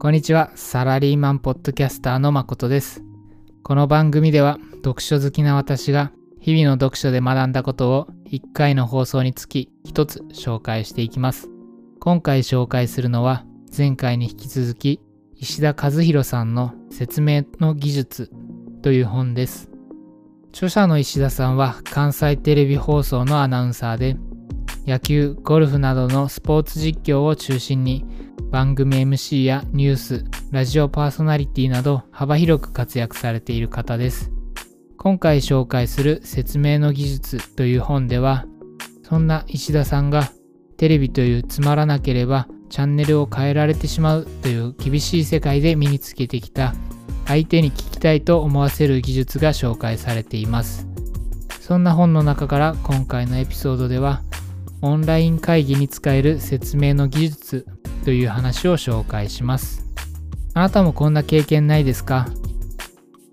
こんにちは、サラリーマンポッドキャスターの誠です。この番組では、読書好きな私が、日々の読書で学んだことを1回の放送につき1つ紹介していきます。今回紹介するのは、前回に引き続き、石田和弘さんの説明の技術という本です。著者の石田さんは関西テレビ放送のアナウンサーで、野球、ゴルフなどのスポーツ実況を中心に番組 MC やニュース、ラジオパーソナリティなど幅広く活躍されている方です。今回紹介する説明の技術という本では、そんな石田さんがテレビというつまらなければチャンネルを変えられてしまうという厳しい世界で身につけてきた相手に聞きたいと思わせる技術が紹介されています。そんな本の中から今回のエピソードではオンライン会議に使える説明の技術という話を紹介します。あなたもこんな経験ないですか？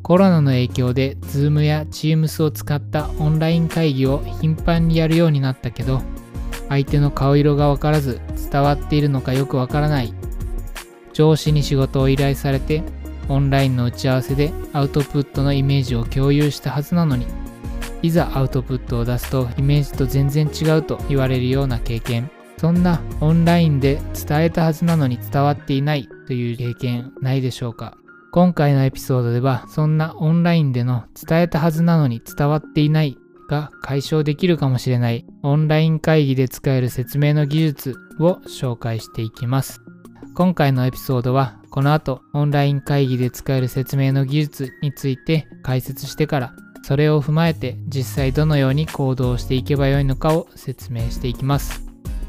コロナの影響で Zoom や Teams を使ったオンライン会議を頻繁にやるようになったけど相手の顔色がわからず伝わっているのかよくわからない。上司に仕事を依頼されてオンラインの打ち合わせでアウトプットのイメージを共有したはずなのにいざアウトプットを出すとイメージと全然違うと言われるような経験。そんなオンラインで伝えたはずなのに伝わっていないという経験ないでしょうか？今回のエピソードではそんなオンラインでの伝えたはずなのに伝わっていないが解消できるかもしれないオンライン会議で使える説明の技術を紹介していきます。今回のエピソードはこの後オンライン会議で使える説明の技術について解説してからそれを踏まえて実際どのように行動していけばよいのかを説明していきます。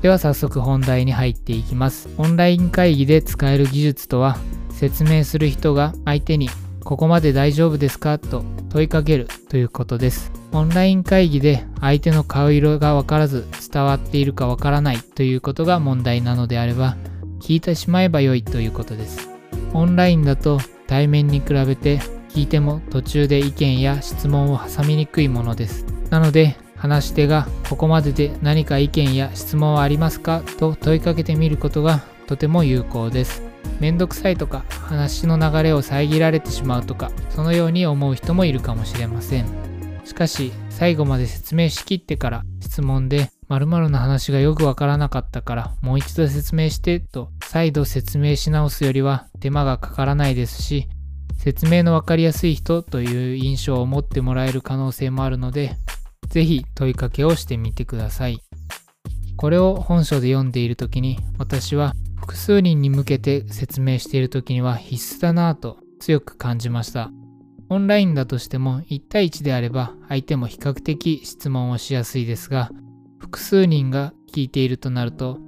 では早速本題に入っていきます。オンライン会議で使える技術とは説明する人が相手にここまで大丈夫ですか？と問いかけるということです。オンライン会議で相手の顔色がわからず伝わっているかわからないということが問題なのであれば聞いてしまえばよいということです。オンラインだと対面に比べて聞いても途中で意見や質問を挟みにくいものです。なので話し手がここまでで何か意見や質問はありますか？と問いかけてみることがとても有効です。めんどくさいとか話の流れを遮られてしまうとかそのように思う人もいるかもしれません。しかし最後まで説明しきってから質問で〇〇の話がよくわからなかったからもう一度説明してと再度説明し直すよりは手間がかからないですし説明のわかりやすい人という印象を持ってもらえる可能性もあるのでぜひ問いかけをしてみてください。これを本書で読んでいる時に私は複数人に向けて説明している時には必須だなぁと強く感じました。オンラインだとしても1対1であれば相手も比較的質問をしやすいですが複数人が聞いているとなると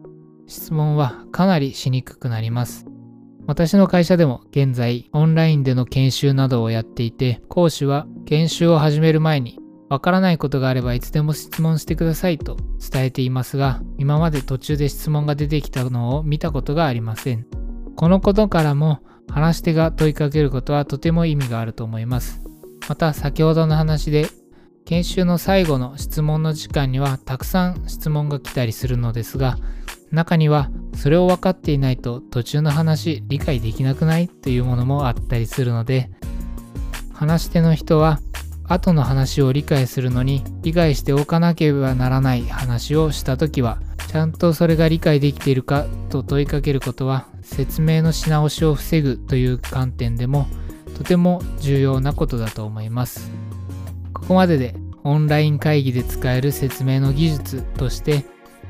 質問はかなりしにくくなります。私の会社でも現在オンラインでの研修などをやっていて講師は研修を始める前にわからないことがあればいつでも質問してくださいと伝えていますが今まで途中で質問が出てきたのを見たことがありません。このことからも話し手が問いかけることはとても意味があると思います。また先ほどの話で研修の最後の質問の時間にはたくさん質問が来たりするのですが中にはそれを分かっていないと途中の話理解できなくないというものもあったりするので話し手の人は後の話を理解するのに理解しておかなければならない話をした時はちゃんとそれが理解できているかと問いかけることは説明のし直しを防ぐという観点でもとても重要なことだと思います。ここまででオンライン会議で使える説明の技術として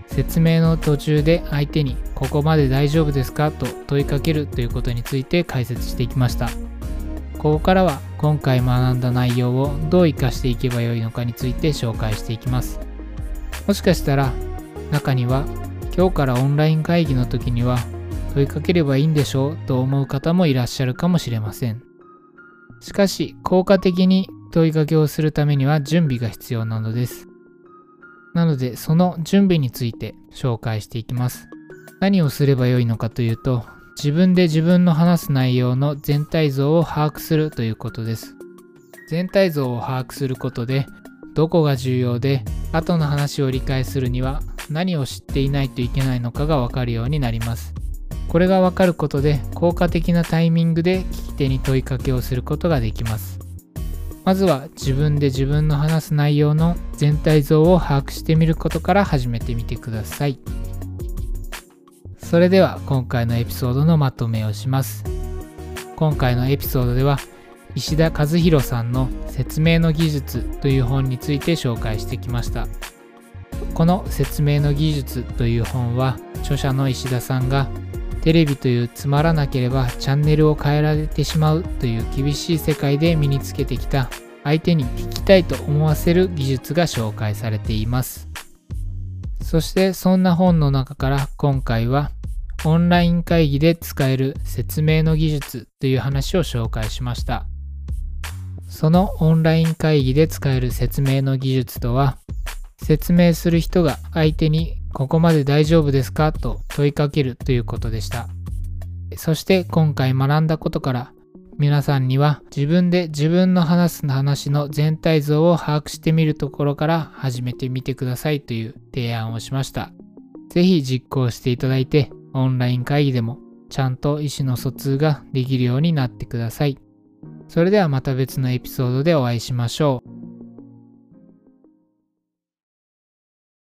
説明の途中で相手にここまで大丈夫ですかと問いかけるということについて解説していきました。ここからは今回学んだ内容をどう活かしていけばよいのかについて紹介していきます。もしかしたら中には今日からオンライン会議の時には問いかければいいんでしょうと思う方もいらっしゃるかもしれません。しかし効果的に問いかけをするためには準備が必要なのです。なのでその準備について紹介していきます。何をすればよいのかというと自分で自分の話す内容の全体像を把握するということです。全体像を把握することでどこが重要で後の話を理解するには何を知っていないといけないのかがわかるようになります。これがわかることで効果的なタイミングで聞き手に問いかけをすることができます。まずは自分で自分の話す内容の全体像を把握してみることから始めてみてください。それでは今回のエピソードのまとめをします。今回のエピソードでは石田和弘さんの説明の技術という本について紹介してきました。この説明の技術という本は著者の石田さんがテレビというつまらなければチャンネルを変えられてしまうという厳しい世界で身につけてきた相手に聞きたいと思わせる技術が紹介されています。そしてそんな本の中から今回はオンライン会議で使える説明の技術という話を紹介しましたそのオンライン会議で使える説明の技術とは説明する人が相手にここまで大丈夫ですかと問いかけるということでした。そして今回学んだことから皆さんには自分で自分の話す話の全体像を把握してみるところから始めてみてくださいという提案をしました。ぜひ実行していただいてオンライン会議でもちゃんと意思の疎通ができるようになってください。それではまた別のエピソードでお会いしましょう。